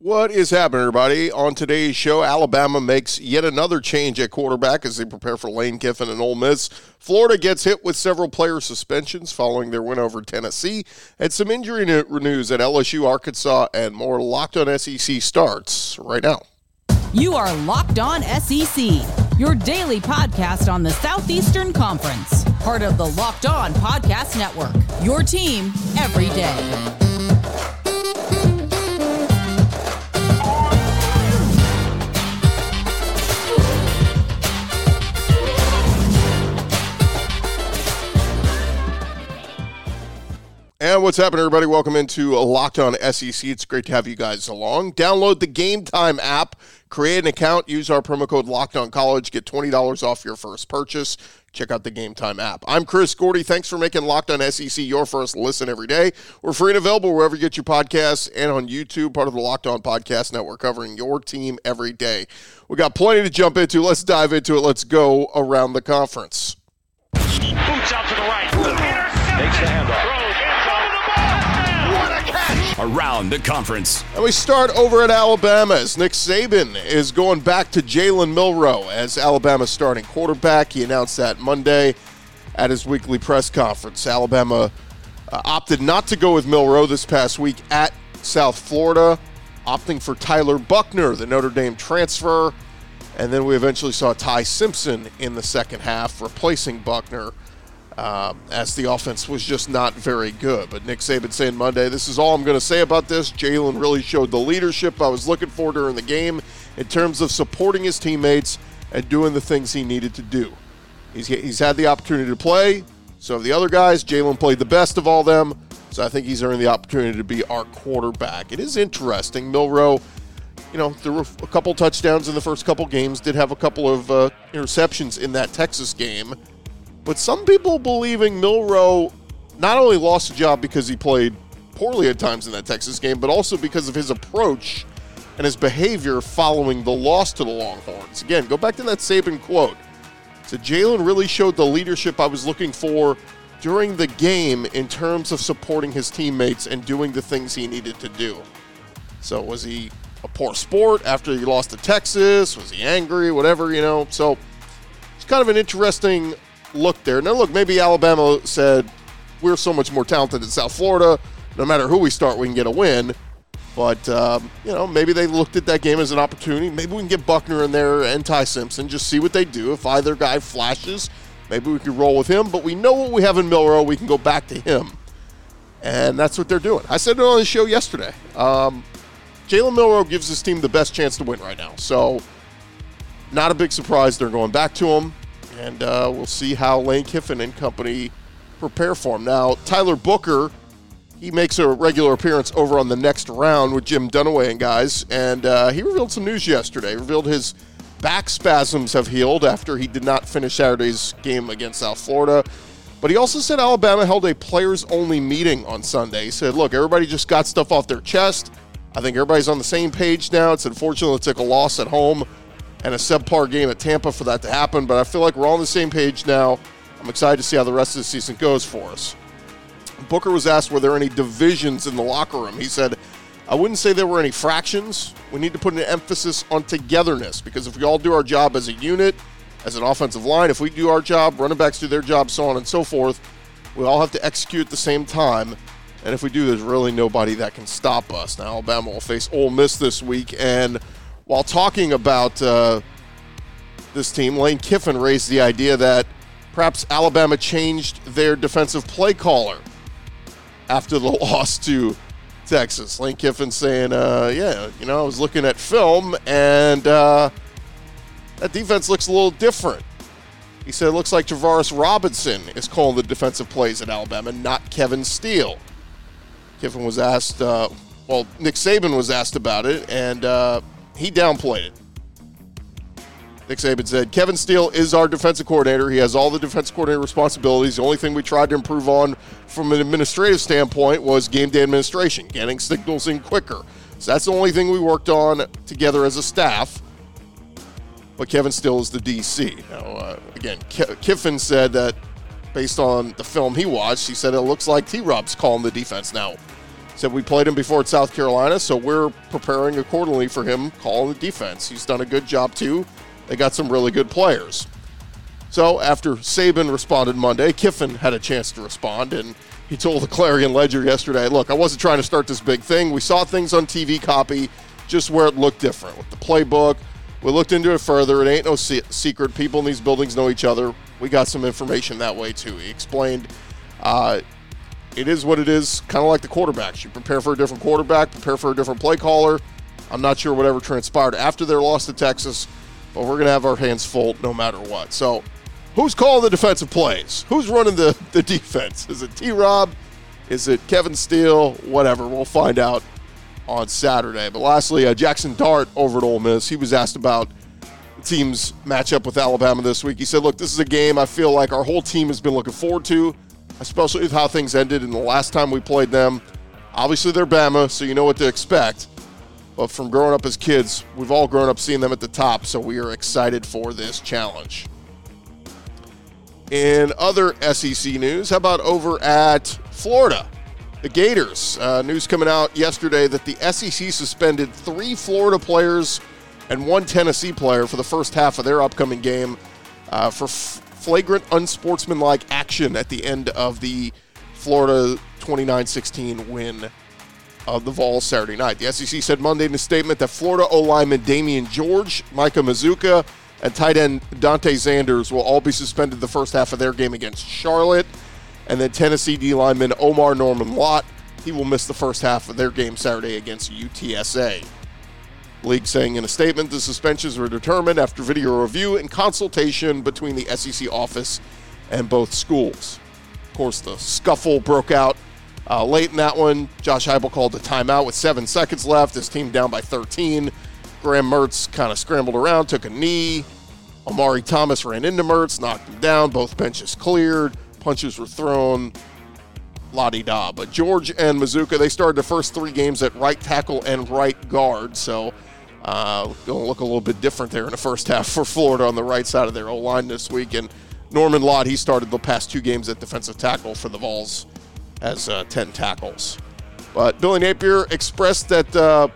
What is happening, everybody? On today's show, Alabama makes yet another change at quarterback as they prepare for Lane Kiffin and Ole Miss. Florida gets hit with several player suspensions following their win over Tennessee, and some injury news at LSU, Arkansas, and more. Locked on SEC starts right now. You are Locked On SEC, your daily podcast on the Southeastern Conference, part of the Locked On Podcast Network. Your team every day. And what's happening, everybody? Welcome into Locked On SEC. It's great to have you guys along. Download the Game Time app, create an account, use our promo code Locked On College, get twenty dollars off your first purchase. Check out the Game Time app. I'm Chris Gordy. Thanks for making Locked On SEC your first listen every day. We're free and available wherever you get your podcasts and on YouTube, part of the Locked On Podcast Network, covering your team every day. We got plenty to jump into. Let's dive into it. Let's go around the conference. Boots out to the right. Around the conference. And we start over at Alabama as Nick Saban is going back to Jalen Milroe as Alabama's starting quarterback. He announced that Monday at his weekly press conference. Alabama uh, opted not to go with Milroe this past week at South Florida, opting for Tyler Buchner, the Notre Dame transfer. And then we eventually saw Ty Simpson in the second half, replacing Buchner uh, as the offense was just not very good. But Nick Saban saying Monday, this is all I'm going to say about this. Jalen really showed the leadership I was looking for during the game in terms of supporting his teammates and doing the things he needed to do. He's, he's had the opportunity to play. So the other guys. Jalen played the best of all them. So I think he's earned the opportunity to be our quarterback. It is interesting. Milroe, you know, there were a couple touchdowns in the first couple games, did have a couple of uh, interceptions in that Texas game. But some people believing Milroe not only lost a job because he played poorly at times in that Texas game, but also because of his approach and his behavior following the loss to the Longhorns. Again, go back to that Saban quote. So Jalen really showed the leadership I was looking for during the game in terms of supporting his teammates and doing the things he needed to do. So was he a poor sport after he lost to Texas? Was he angry? Whatever, you know. So it's kind of an interesting look there. Now, look, maybe Alabama said we're so much more talented than South Florida. No matter who we start, we can get a win. But, um, you know, maybe they looked at that game as an opportunity. Maybe we can get Buchner in there and Ty Simpson, just see what they do. If either guy flashes, maybe we can roll with him. But we know what we have in Milroe. We can go back to him. And that's what they're doing. I said it on the show yesterday. Um, Jalen Milroe gives his team the best chance to win right now. So, not a big surprise. They're going back to him and uh, we'll see how Lane Kiffin and company prepare for him. Now, Tyler Booker, he makes a regular appearance over on the next round with Jim Dunaway and guys, and uh, he revealed some news yesterday. He revealed his back spasms have healed after he did not finish Saturday's game against South Florida. But he also said Alabama held a players only meeting on Sunday. He said, Look, everybody just got stuff off their chest. I think everybody's on the same page now. It's unfortunate it took a loss at home and a subpar game at Tampa for that to happen. But I feel like we're all on the same page now. I'm excited to see how the rest of the season goes for us. Booker was asked were there any divisions in the locker room. He said, I wouldn't say there were any fractions. We need to put an emphasis on togetherness because if we all do our job as a unit, as an offensive line, if we do our job, running backs do their job, so on and so forth, we all have to execute at the same time. And if we do, there's really nobody that can stop us. Now, Alabama will face Ole Miss this week, and while talking about uh, this team, Lane Kiffin raised the idea that perhaps Alabama changed their defensive play caller after the loss to Texas. Lane Kiffin saying, uh, yeah, you know, I was looking at film and uh, that defense looks a little different. He said it looks like Travaris Robinson is calling the defensive plays at Alabama, not Kevin Steele. Kiffin was asked, uh, well, Nick Saban was asked about it, and uh, he downplayed it. Nick Saban said, Kevin Steele is our defensive coordinator. He has all the defensive coordinator responsibilities. The only thing we tried to improve on from an administrative standpoint was game day administration, getting signals in quicker. So that's the only thing we worked on together as a staff. But Kevin Steele is the DC. Now, uh, again, Kiffin said that based on the film he watched, he said it looks like T Rob's calling the defense now. Said we played him before at South Carolina, so we're preparing accordingly for him calling the defense. He's done a good job too. They got some really good players. So after Saban responded Monday, Kiffin had a chance to respond, and he told the Clarion Ledger yesterday, "Look, I wasn't trying to start this big thing. We saw things on TV copy, just where it looked different with the playbook. We looked into it further. It ain't no se- secret. People in these buildings know each other. We got some information that way too." He explained. Uh, it is what it is, kind of like the quarterbacks. You prepare for a different quarterback, prepare for a different play caller. I'm not sure whatever transpired after their loss to Texas, but we're going to have our hands full no matter what. So Who's calling the defensive plays? Who's running the, the defense? Is it T Rob? Is it Kevin Steele? Whatever. We'll find out on Saturday. But lastly, uh, Jackson Dart over at Ole Miss. He was asked about the team's matchup with Alabama this week. He said, Look, this is a game I feel like our whole team has been looking forward to, especially with how things ended in the last time we played them. Obviously, they're Bama, so you know what to expect. But from growing up as kids, we've all grown up seeing them at the top, so we are excited for this challenge. In other SEC news, how about over at Florida? The Gators. Uh, news coming out yesterday that the SEC suspended three Florida players and one Tennessee player for the first half of their upcoming game uh, for f- flagrant unsportsmanlike action at the end of the Florida 29 16 win of the Vols Saturday night. The SEC said Monday in a statement that Florida O lineman Damieon George, Micah Mazzccua, and tight end Dante Zanders will all be suspended the first half of their game against Charlotte. And then Tennessee D lineman Omarr Norman Lott, he will miss the first half of their game Saturday against UTSA. League saying in a statement the suspensions were determined after video review and consultation between the SEC office and both schools. Of course, the scuffle broke out uh, late in that one. Josh Heupel called a timeout with seven seconds left. His team down by 13. Graham Mertz kind of scrambled around, took a knee. Omari Thomas ran into Mertz, knocked him down. Both benches cleared. Punches were thrown. La di da. But George and Mazzccua, they started the first three games at right tackle and right guard. So uh, going to look a little bit different there in the first half for Florida on the right side of their O line this week. And Norman Lott, he started the past two games at defensive tackle for the Vols as uh, 10 tackles. But Billy Napier expressed that uh,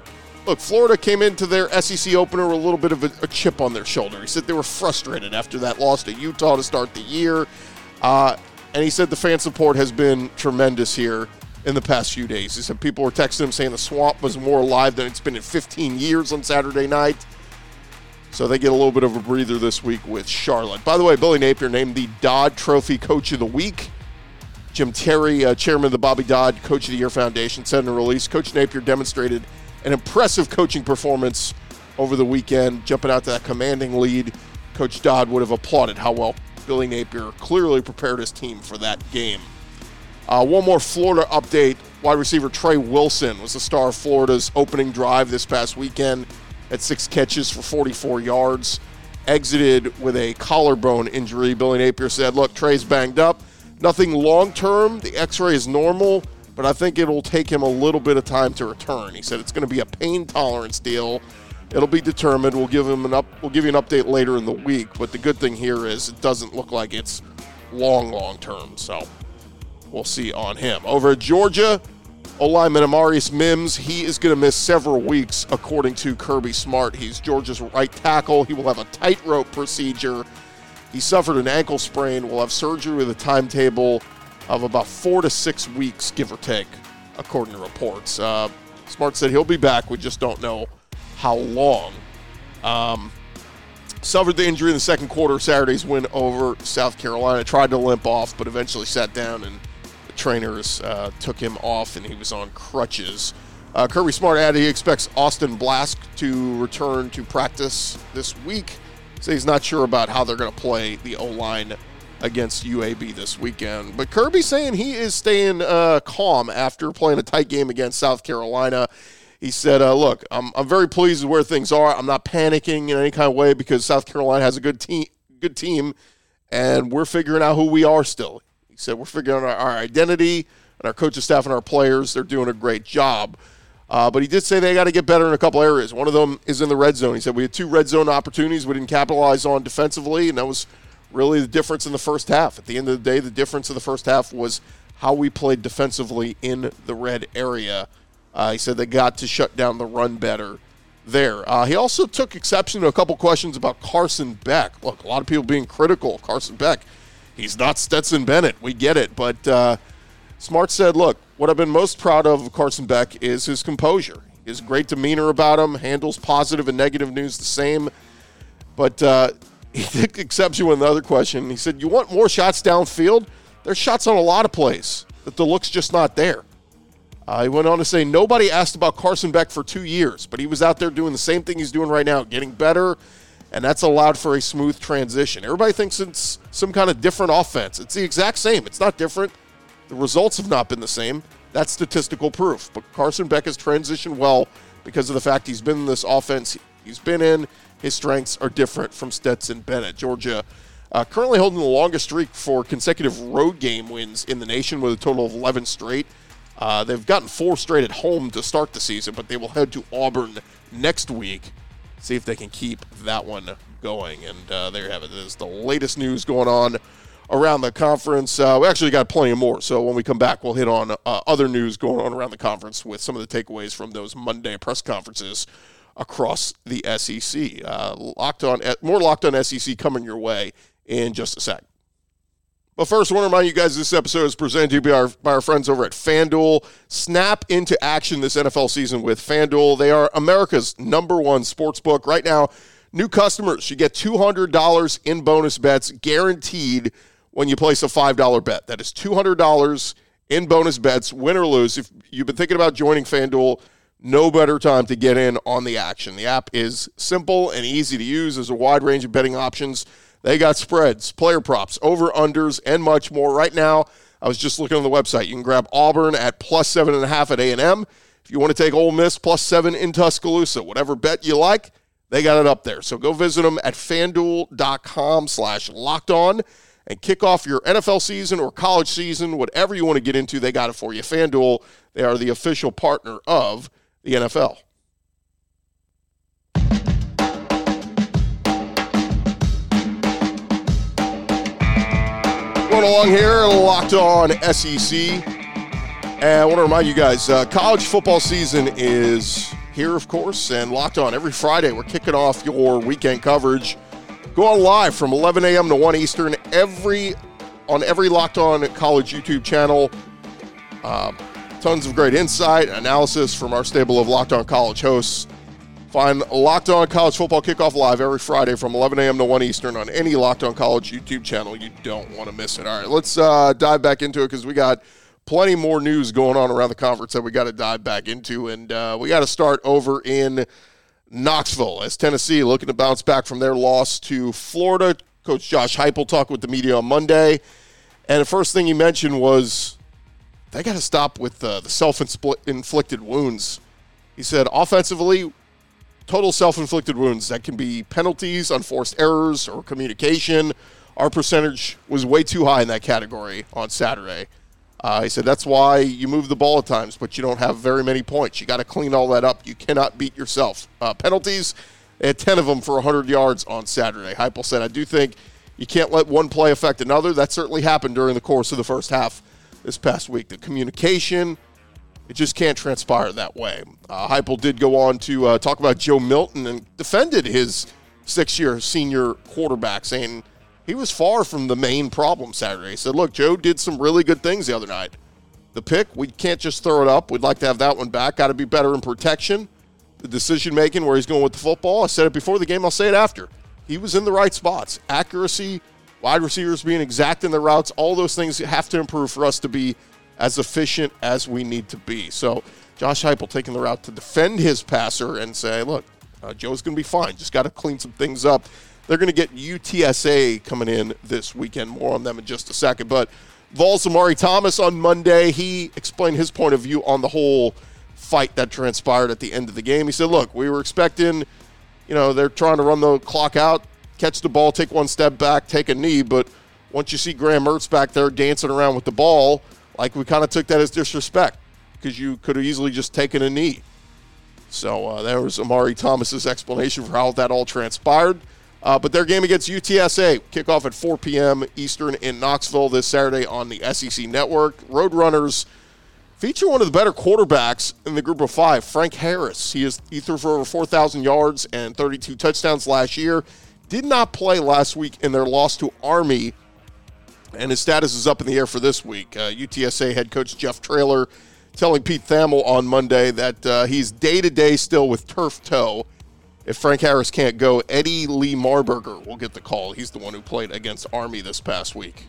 look, Florida came into their SEC opener with a little bit of a, a, chip on their shoulder. He said they were frustrated after that loss to Utah to start the year. Uh, and he said the fan support has been tremendous here in the past few days. He said people were texting him saying the swamp was more alive than it's been in 15 years on Saturday night. So they get a little bit of a breather this week with Charlotte. By the way, Billy Napier named the Dodd Trophy Coach of the Week. Jim Terry, uh, chairman of the Bobby Dodd Coach of the Year Foundation, said in a release Coach Napier demonstrated – an impressive coaching performance over the weekend, jumping out to that commanding lead. Coach Dodd would have applauded how well Billy Napier clearly prepared his team for that game. Uh, one more Florida update. Wide receiver Trey Wilson was the star of Florida's opening drive this past weekend at six catches for 44 yards. Exited with a collarbone injury. Billy Napier said, Look, Trey's banged up. Nothing long term. The x ray is normal but I think it'll take him a little bit of time to return. He said it's going to be a pain tolerance deal. It'll be determined. We'll give him an up. We'll give you an update later in the week. But the good thing here is it doesn't look like it's long, long term. So we'll see on him. Over at Georgia, O lineman Amarius Mims, he is going to miss several weeks, according to Kirby Smart. He's Georgia's right tackle. He will have a tightrope procedure. He suffered an ankle sprain. Will have surgery with a timetable of about four to six weeks, give or take, according to reports. Uh, Smart said he'll be back. We just don't know how long. Um, suffered the injury in the second quarter Saturday's win over South Carolina. Tried to limp off, but eventually sat down, and trainers uh, took him off, and he was on crutches. Uh, Kirby Smart added he expects Austin Blaske to return to practice this week. So he's not sure about how they're going to play the O line against UAB this weekend. But Kirby saying he is staying uh, calm after playing a tight game against South Carolina. He said, uh, "Look, I'm, I'm very pleased with where things are. I'm not panicking in any kind of way because South Carolina has a good team, good team, and we're figuring out who we are still." Said, "We're figuring out our, our identity and our coaching staff and our players. They're doing a great job." Uh, but he did say they got to get better in a couple areas. One of them is in the red zone. He said we had two red zone opportunities we didn't capitalize on defensively, and that was really the difference in the first half. At the end of the day, the difference in the first half was how we played defensively in the red area. Uh, he said they got to shut down the run better there. Uh, he also took exception to a couple questions about Carson Beck. Look, a lot of people being critical of Carson Beck. He's not Stetson Bennett. We get it. But uh, Smart said, look, what I've been most proud of Carson Beck is his composure. His great demeanor about him, handles positive and negative news the same. But uh, he took exception with another question. He said, You want more shots downfield? There's shots on a lot of plays that the look's just not there. Uh, he went on to say, Nobody asked about Carson Beck for two years, but he was out there doing the same thing he's doing right now, getting better, and that's allowed for a smooth transition. Everybody thinks it's some kind of different offense. It's the exact same, it's not different. The results have not been the same. That's statistical proof. But Carson Beck has transitioned well because of the fact he's been in this offense he's been in. His strengths are different from Stetson Bennett. Georgia uh, currently holding the longest streak for consecutive road game wins in the nation with a total of 11 straight. Uh, they've gotten four straight at home to start the season, but they will head to Auburn next week. See if they can keep that one going. And uh, there you have it. This is the latest news going on around the conference. Uh, we actually got plenty more. So when we come back, we'll hit on uh, other news going on around the conference with some of the takeaways from those Monday press conferences across the SEC. Uh, locked on, more locked on SEC coming your way in just a sec. But first, I want to remind you guys this episode is presented to you by our, by our friends over at FanDuel. Snap into action this NFL season with FanDuel. They are America's number one sports book. Right now, new customers, you get $200 in bonus bets guaranteed when you place a $5 bet. That is $200 in bonus bets, win or lose. If you've been thinking about joining FanDuel, no better time to get in on the action. The app is simple and easy to use. There's a wide range of betting options they got spreads, player props, over unders, and much more. Right now, I was just looking on the website. You can grab Auburn at plus seven and a half at A and M. If you want to take Ole Miss plus seven in Tuscaloosa, whatever bet you like, they got it up there. So go visit them at fanduel.com slash locked on and kick off your NFL season or college season, whatever you want to get into, they got it for you. FanDuel, they are the official partner of the NFL. Going along here, locked on SEC. And I want to remind you guys uh, college football season is here, of course, and locked on every Friday. We're kicking off your weekend coverage. Go on live from 11 a.m. to 1 Eastern every on every Locked On College YouTube channel. Uh, tons of great insight, analysis from our stable of Locked On College hosts. Find Locked On College Football Kickoff Live every Friday from 11 a.m. to 1 Eastern on any Locked On College YouTube channel. You don't want to miss it. All right, let's uh, dive back into it because we got plenty more news going on around the conference that we got to dive back into. And uh, we got to start over in Knoxville as Tennessee looking to bounce back from their loss to Florida. Coach Josh Heupel talked with the media on Monday. And the first thing he mentioned was they got to stop with uh, the self inflicted wounds. He said, offensively, total self inflicted wounds. That can be penalties, unforced errors, or communication. Our percentage was way too high in that category on Saturday. Uh, he said that's why you move the ball at times, but you don't have very many points. You got to clean all that up. You cannot beat yourself. Uh, penalties, had 10 of them for 100 yards on Saturday. Heupel said, I do think you can't let one play affect another. That certainly happened during the course of the first half this past week. The communication, it just can't transpire that way. Uh, Heupel did go on to uh, talk about Joe Milton and defended his six-year senior quarterback, saying he was far from the main problem Saturday. He said, "Look, Joe did some really good things the other night. The pick, we can't just throw it up. We'd like to have that one back. Got to be better in protection, the decision making, where he's going with the football. I said it before the game. I'll say it after. He was in the right spots. Accuracy, wide receivers being exact in their routes. All those things have to improve for us to be." As efficient as we need to be. So Josh Heupel taking the route to defend his passer and say, look, uh, Joe's going to be fine. Just got to clean some things up. They're going to get UTSA coming in this weekend. More on them in just a second. But Vols Omari Thomas on Monday, he explained his point of view on the whole fight that transpired at the end of the game. He said, look, we were expecting, you know, they're trying to run the clock out, catch the ball, take one step back, take a knee. But once you see Graham Mertz back there dancing around with the ball, like we kind of took that as disrespect because you could have easily just taken a knee. So uh, there was Omari Thomas's explanation for how that all transpired. Uh, but their game against UTSA kickoff at 4 p.m. Eastern in Knoxville this Saturday on the SEC Network. Roadrunners feature one of the better quarterbacks in the group of five, Frank Harris. He is he threw for over 4,000 yards and 32 touchdowns last year. Did not play last week in their loss to Army, and his status is up in the air for this week. Uh, UTSA head coach Jeff Traylor telling Pete Thamel on Monday that uh, he's day to day still with turf toe. If Frank Harris can't go, Eddie Lee Marburger will get the call. He's the one who played against Army this past week.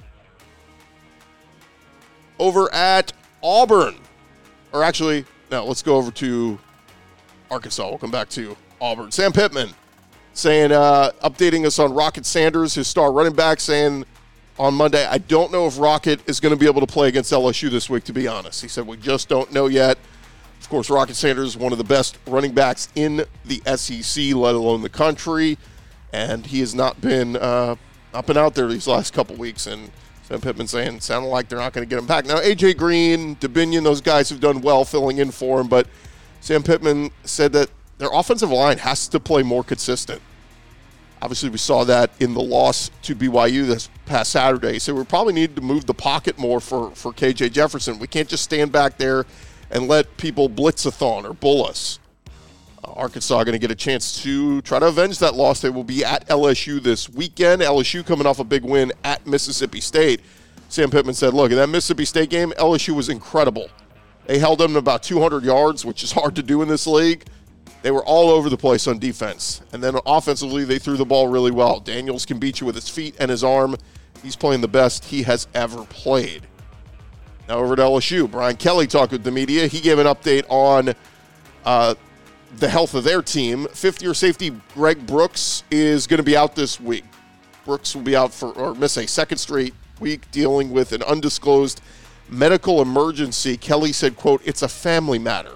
Over at Auburn, or actually, no, let's go over to Arkansas. We'll come back to Auburn. Sam Pittman saying, uh, updating us on Rocket Sanders, his star running back, saying on Monday, I don't know if Rocket is going to be able to play against LSU this week, to be honest. He said, we just don't know yet. Of course, Rocket Sanders is one of the best running backs in the SEC, let alone the country, and he has not been uh, not been out there these last couple weeks. And Sam Pittman saying it sounded like they're not going to get him back. Now, AJ Green, Dubinion, those guys have done well filling in for him, but Sam Pittman said that their offensive line has to play more consistent. Obviously, we saw that in the loss to BYU this past Saturday. So we probably need to move the pocket more for, for KJ Jefferson. We can't just stand back there and let people blitz blitzathon or bull us. Uh, Arkansas going to get a chance to try to avenge that loss. They will be at LSU this weekend. LSU coming off a big win at Mississippi State. Sam Pittman said, look, in that Mississippi State game, LSU was incredible. They held them to about 200 yards, which is hard to do in this league. They were all over the place on defense. And then offensively, they threw the ball really well. Daniels can beat you with his feet and his arm. He's playing the best he has ever played. Now over to LSU. Brian Kelly talked with the media. He gave an update on uh, the health of their team. Fifth year safety Greg Brooks is going to be out this week. Brooks will be out for, or miss a second straight week dealing with an undisclosed medical emergency. Kelly said, quote, it's a family matter.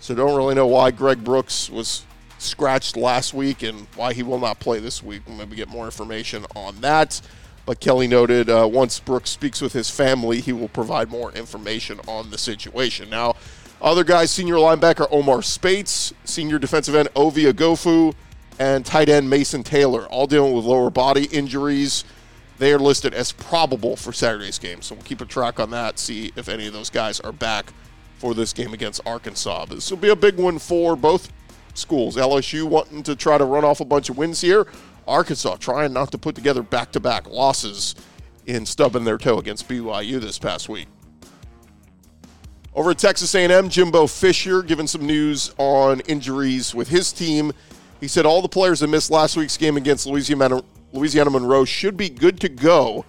So don't really know why Greg Brooks was scratched last week and why he will not play this week. We'll maybe get more information on that. But Kelly noted uh, once Brooks speaks with his family, he will provide more information on the situation. Now, other guys, senior linebacker Omar Speights, senior defensive end Ovie Oghoufo, and tight end Mason Taylor, all dealing with lower body injuries. They are listed as probable for Saturday's game. So we'll keep a track on that, see if any of those guys are back for this game against Arkansas. This will be a big one for both schools. LSU wanting to try to run off a bunch of wins here. Arkansas trying not to put together back-to-back losses in stubbing their toe against BYU this past week. Over at Texas A&M, Jimbo Fisher giving some news on injuries with his team. He said all the players that missed last week's game against Louisiana, Louisiana Monroe should be good to go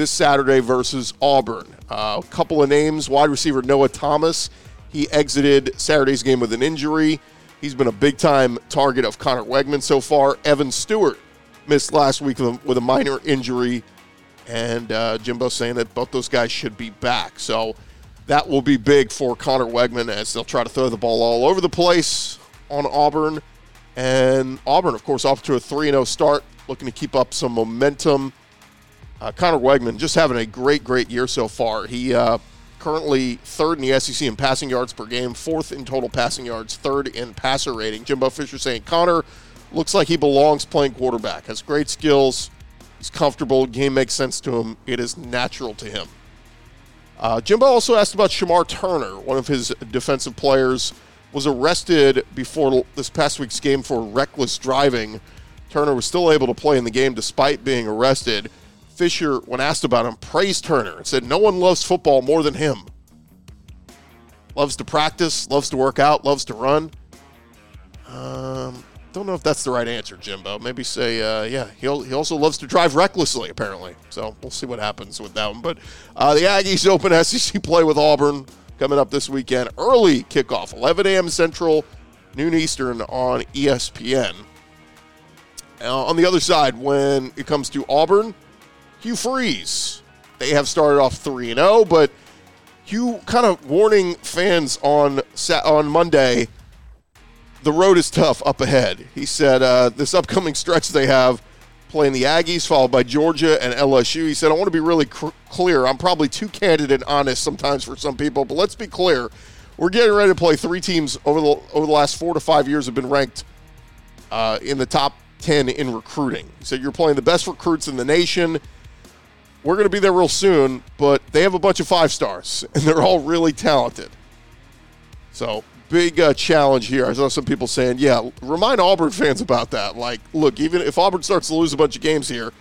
this Saturday versus Auburn. Uh, a couple of names: wide receiver Noah Thomas. He exited Saturday's game with an injury. He's been a big-time target of Conner Weigman so far. Evan Stewart missed last week with a minor injury, and uh, Jimbo saying that both those guys should be back. So that will be big for Conner Weigman as they'll try to throw the ball all over the place on Auburn. And Auburn, of course, off to a 3 0 start, looking to keep up some momentum. Uh, Conner Weigman just having a great, great year so far. He uh, currently third in the SEC in passing yards per game, fourth in total passing yards, third in passer rating. Jimbo Fisher saying Conner looks like he belongs playing quarterback, has great skills, he's comfortable, game makes sense to him, it is natural to him. Uh, Jimbo also asked about Shemar Turner, one of his defensive players, was arrested before this past week's game for reckless driving. Turner was still able to play in the game despite being arrested. Fisher, when asked about him, praised Turner and said, No one loves football more than him. Loves to practice, loves to work out, loves to run. Um, don't know if that's the right answer, Jimbo. Maybe say, uh, yeah, he he also loves to drive recklessly, apparently. So we'll see what happens with that one. But uh, the Aggies open SEC play with Auburn coming up this weekend. Early kickoff, 11 a.m. Central, noon Eastern on ESPN. Uh, on the other side, when it comes to Auburn, Hugh Freeze. They have started off 3 0, but Hugh kind of warning fans on on Monday the road is tough up ahead. He said uh, this upcoming stretch they have playing the Aggies, followed by Georgia and LSU. He said, I want to be really cr- clear. I'm probably too candid and honest sometimes for some people, but let's be clear. We're getting ready to play three teams over the over the last four to five years have been ranked uh, in the top 10 in recruiting. He said, You're playing the best recruits in the nation. We're going to be there real soon, but they have a bunch of five stars, and they're all really talented. So, big uh, challenge here. I saw some people saying, Yeah, remind Auburn fans about that. Like, look, even if Auburn starts to lose a bunch of games here,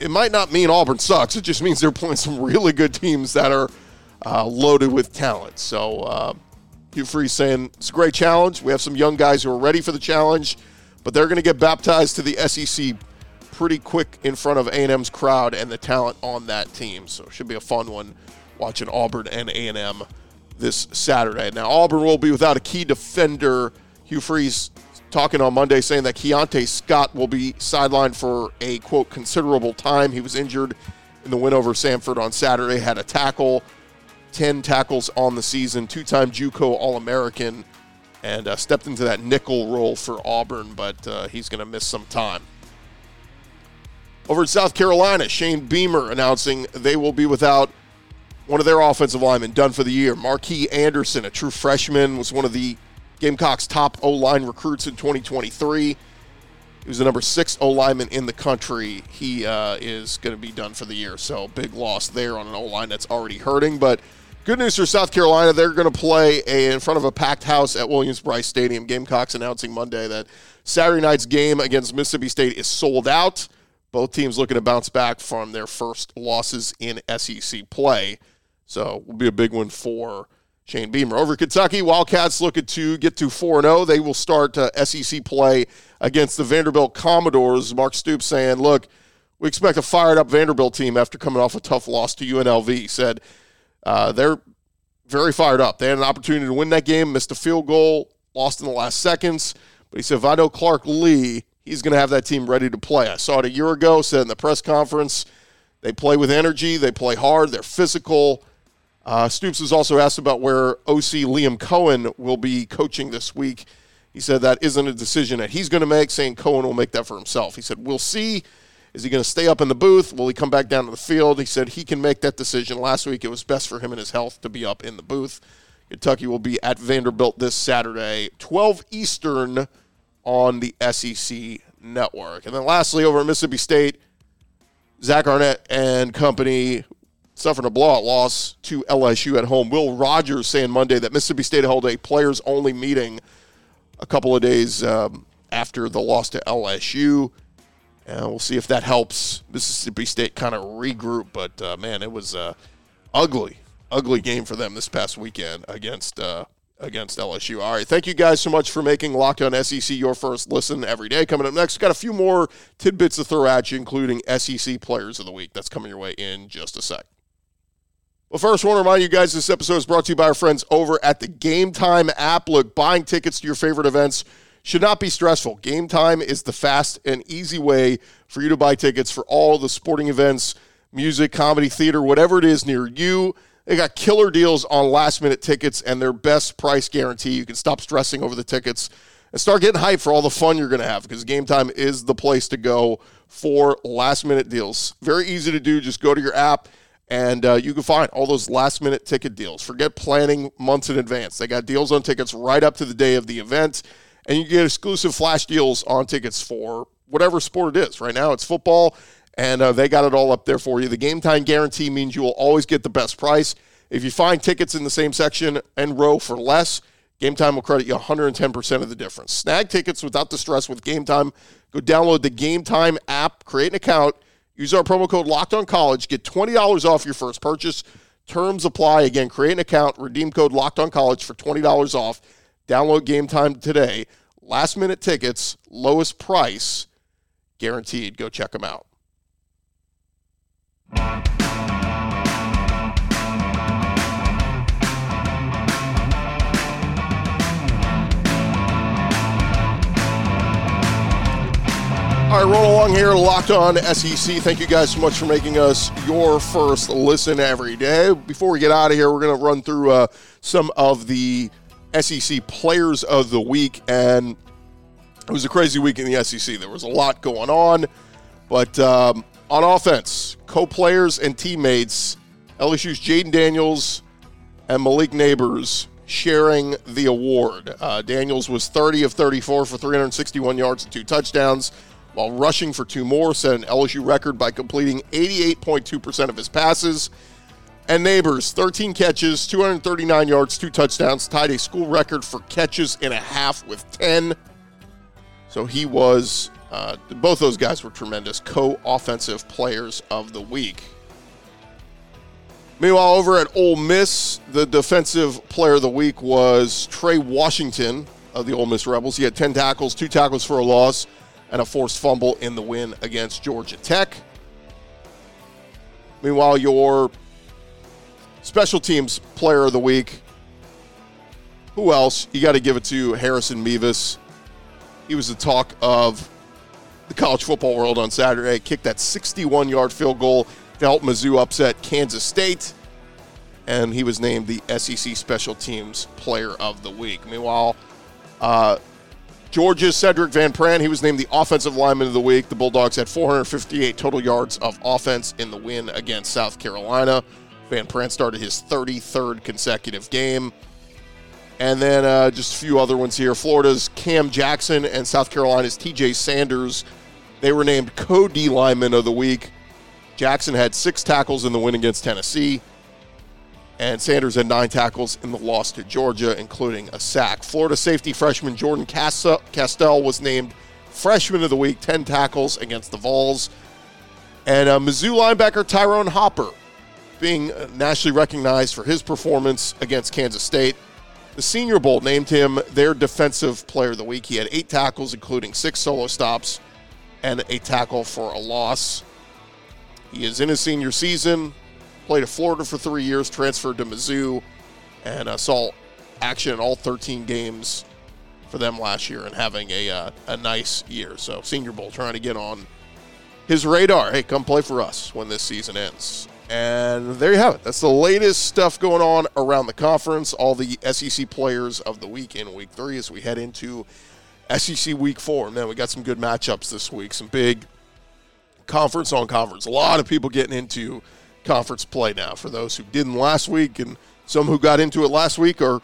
it might not mean Auburn sucks. It just means they're playing some really good teams that are uh, loaded with talent. So, uh, Hugh Freeze saying it's a great challenge. We have some young guys who are ready for the challenge, but they're going to get baptized to the SEC pretty quick in front of A&M's crowd and the talent on that team. So it should be a fun one watching Auburn and A&M this Saturday. Now Auburn will be without a key defender. Hugh Freeze talking on Monday saying that Keionte Scott will be sidelined for a quote considerable time. He was injured in the win over Samford on Saturday, had a tackle 10 tackles on the season, two time Juco All American, and uh, stepped into that nickel role for Auburn, but uh, he's going to miss some time. Over in South Carolina, Shane Beamer announcing they will be without one of their offensive linemen done for the year. Marquis Anderson, a true freshman, was one of the Gamecocks' top O line recruits in 2023. He was the number six O lineman in the country. He uh, is going to be done for the year. So big loss there on an O line that's already hurting. But Good news for South Carolina. They're going to play a, in front of a packed house at Williams-Brice Stadium. Gamecocks announcing Monday that Saturday night's game against Mississippi State is sold out. Both teams looking to bounce back from their first losses in SEC play. So will be a big one for Shane Beamer. Over Kentucky, Wildcats looking to get to 4 0. They will start uh, SEC play against the Vanderbilt Commodores. Mark Stoops saying, look, we expect a fired up Vanderbilt team after coming off a tough loss to UNLV. He said, uh, they're very fired up. They had an opportunity to win that game, missed a field goal, lost in the last seconds. But he said, know Clark Lea, he's going to have that team ready to play. I saw it a year ago, said in the press conference, they play with energy, they play hard, they're physical. Uh, Stoops was also asked about where OC Liam Coen will be coaching this week. He said that isn't a decision that he's going to make, saying Coen will make that for himself. He said, We'll see. Is he going to stay up in the booth? Will he come back down to the field? He said he can make that decision. Last week, it was best for him and his health to be up in the booth. Kentucky will be at Vanderbilt this Saturday, 12 Eastern on the SEC network. And then lastly, over at Mississippi State, Zach Arnett and company suffering a blowout loss to LSU at home. Will Rogers saying Monday that Mississippi State held a players only meeting a couple of days um, after the loss to LSU. And we'll see if that helps Mississippi State kind of regroup. But uh, man, it was a ugly, ugly game for them this past weekend against uh, against LSU. All right, thank you guys so much for making Locked On SEC your first listen every day. Coming up next, got a few more tidbits to throw at you, including SEC Players of the Week. That's coming your way in just a sec. Well, first, I want to remind you guys this episode is brought to you by our friends over at the Game Time app. Look, buying tickets to your favorite events should not be stressful. Game time is the fast and easy way for you to buy tickets for all the sporting events, music, comedy, theater, whatever it is near you. They got killer deals on last minute tickets and their best price guarantee. You can stop stressing over the tickets and start getting hyped for all the fun you're going to have because game time is the place to go for last minute deals. Very easy to do. Just go to your app and uh, you can find all those last minute ticket deals. Forget planning months in advance. They got deals on tickets right up to the day of the event and you get exclusive flash deals on tickets for whatever sport it is. Right now, it's football, and uh, they got it all up there for you. The game time guarantee means you will always get the best price. If you find tickets in the same section and row for less, Game Time will credit you 110% of the difference. Snag tickets without the stress with Game Time. Go download the Game Time app, create an account, use our promo code Locked On College, get $20 off your first purchase. Terms apply. Again, create an account, redeem code Locked On College for $20 off. Download Game Time today. Last minute tickets, lowest price, guaranteed. Go check them out. All right, roll along here, locked on SEC. Thank you guys so much for making us your first listen every day. Before we get out of here, we're going to run through uh, some of the SEC Players of the Week, and it was a crazy week in the SEC. There was a lot going on, but um, on offense, co-players and teammates, LSU's Jayden Daniels and Malik Nabers sharing the award. Uh, Daniels was 30 of 34 for 361 yards and two touchdowns. while rushing for two more, set an LSU record by completing 88.2% of his passes. And Nabers, 13 catches, 239 yards, two touchdowns, tied a school record for catches in a half with 10. So he was, uh, both those guys were tremendous co offensive players of the week. Meanwhile, over at Ole Miss, the defensive player of the week was Trey Washington of the Ole Miss Rebels. He had 10 tackles, two tackles for a loss, and a forced fumble in the win against Georgia Tech. Meanwhile, your special teams player of the week, who else? You got to give it to Harrison Mevis. He was the talk of the college football world on Saturday. Kicked that 61 yard field goal to help Mizzou upset Kansas State. And he was named the SEC Special Teams Player of the Week. Meanwhile, uh, Georgia's Sedrick Van Pran, he was named the Offensive Lineman of the Week. The Bulldogs had 458 total yards of offense in the win against South Carolina. Van Pran started his 33rd consecutive game. And then uh, just a few other ones here. Florida's Cam Jackson and South Carolina's TJ Sanders. They were named co D lineman of the week. Jackson had six tackles in the win against Tennessee. And Sanders had nine tackles in the loss to Georgia, including a sack. Florida safety freshman Jordan Castell was named freshman of the week, 10 tackles against the Vols. And uh, Mizzou linebacker Ty'Ron Hopper being uh, nationally recognized for his performance against Kansas State. The Senior Bowl named him their defensive player of the week. He had eight tackles, including six solo stops and a tackle for a loss. He is in his senior season, played at Florida for three years, transferred to Mizzou, and uh, saw action in all 13 games for them last year and having a, uh, a nice year. So, Senior Bowl trying to get on his radar. Hey, come play for us when this season ends. And there you have it. That's the latest stuff going on around the conference. All the SEC players of the week in week three as we head into SEC week four. Man, we got some good matchups this week. Some big conference on conference. A lot of people getting into conference play now. For those who didn't last week and some who got into it last week are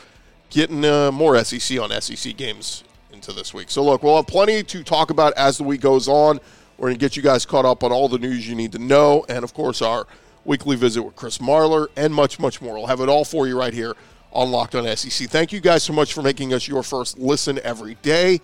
getting uh, more SEC on SEC games into this week. So, look, we'll have plenty to talk about as the week goes on. We're going to get you guys caught up on all the news you need to know. And, of course, our weekly visit with Chris Marlar, and much, much more. We'll have it all for you right here on Locked On SEC. Thank you guys so much for making us your first listen every day.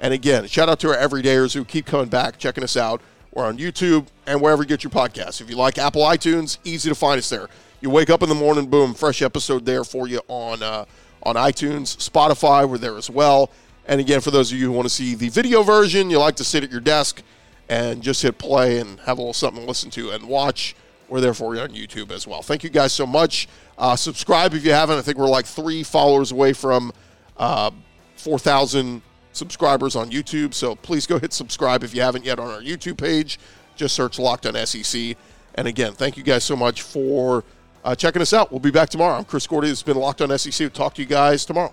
And again, shout out to our everydayers who keep coming back, checking us out. We're on YouTube and wherever you get your podcasts. If you like Apple iTunes, easy to find us there. You wake up in the morning, boom, fresh episode there for you on uh, on iTunes, Spotify. We're there as well. And again, for those of you who want to see the video version, you like to sit at your desk and just hit play and have a little something to listen to and watch we're there for you on YouTube as well. Thank you guys so much. Uh, subscribe if you haven't. I think we're like three followers away from uh, 4,000 subscribers on YouTube. So please go hit subscribe if you haven't yet on our YouTube page. Just search Locked on SEC. And again, thank you guys so much for uh, checking us out. We'll be back tomorrow. I'm Chris Gordy. Has been Locked on SEC. We'll talk to you guys tomorrow.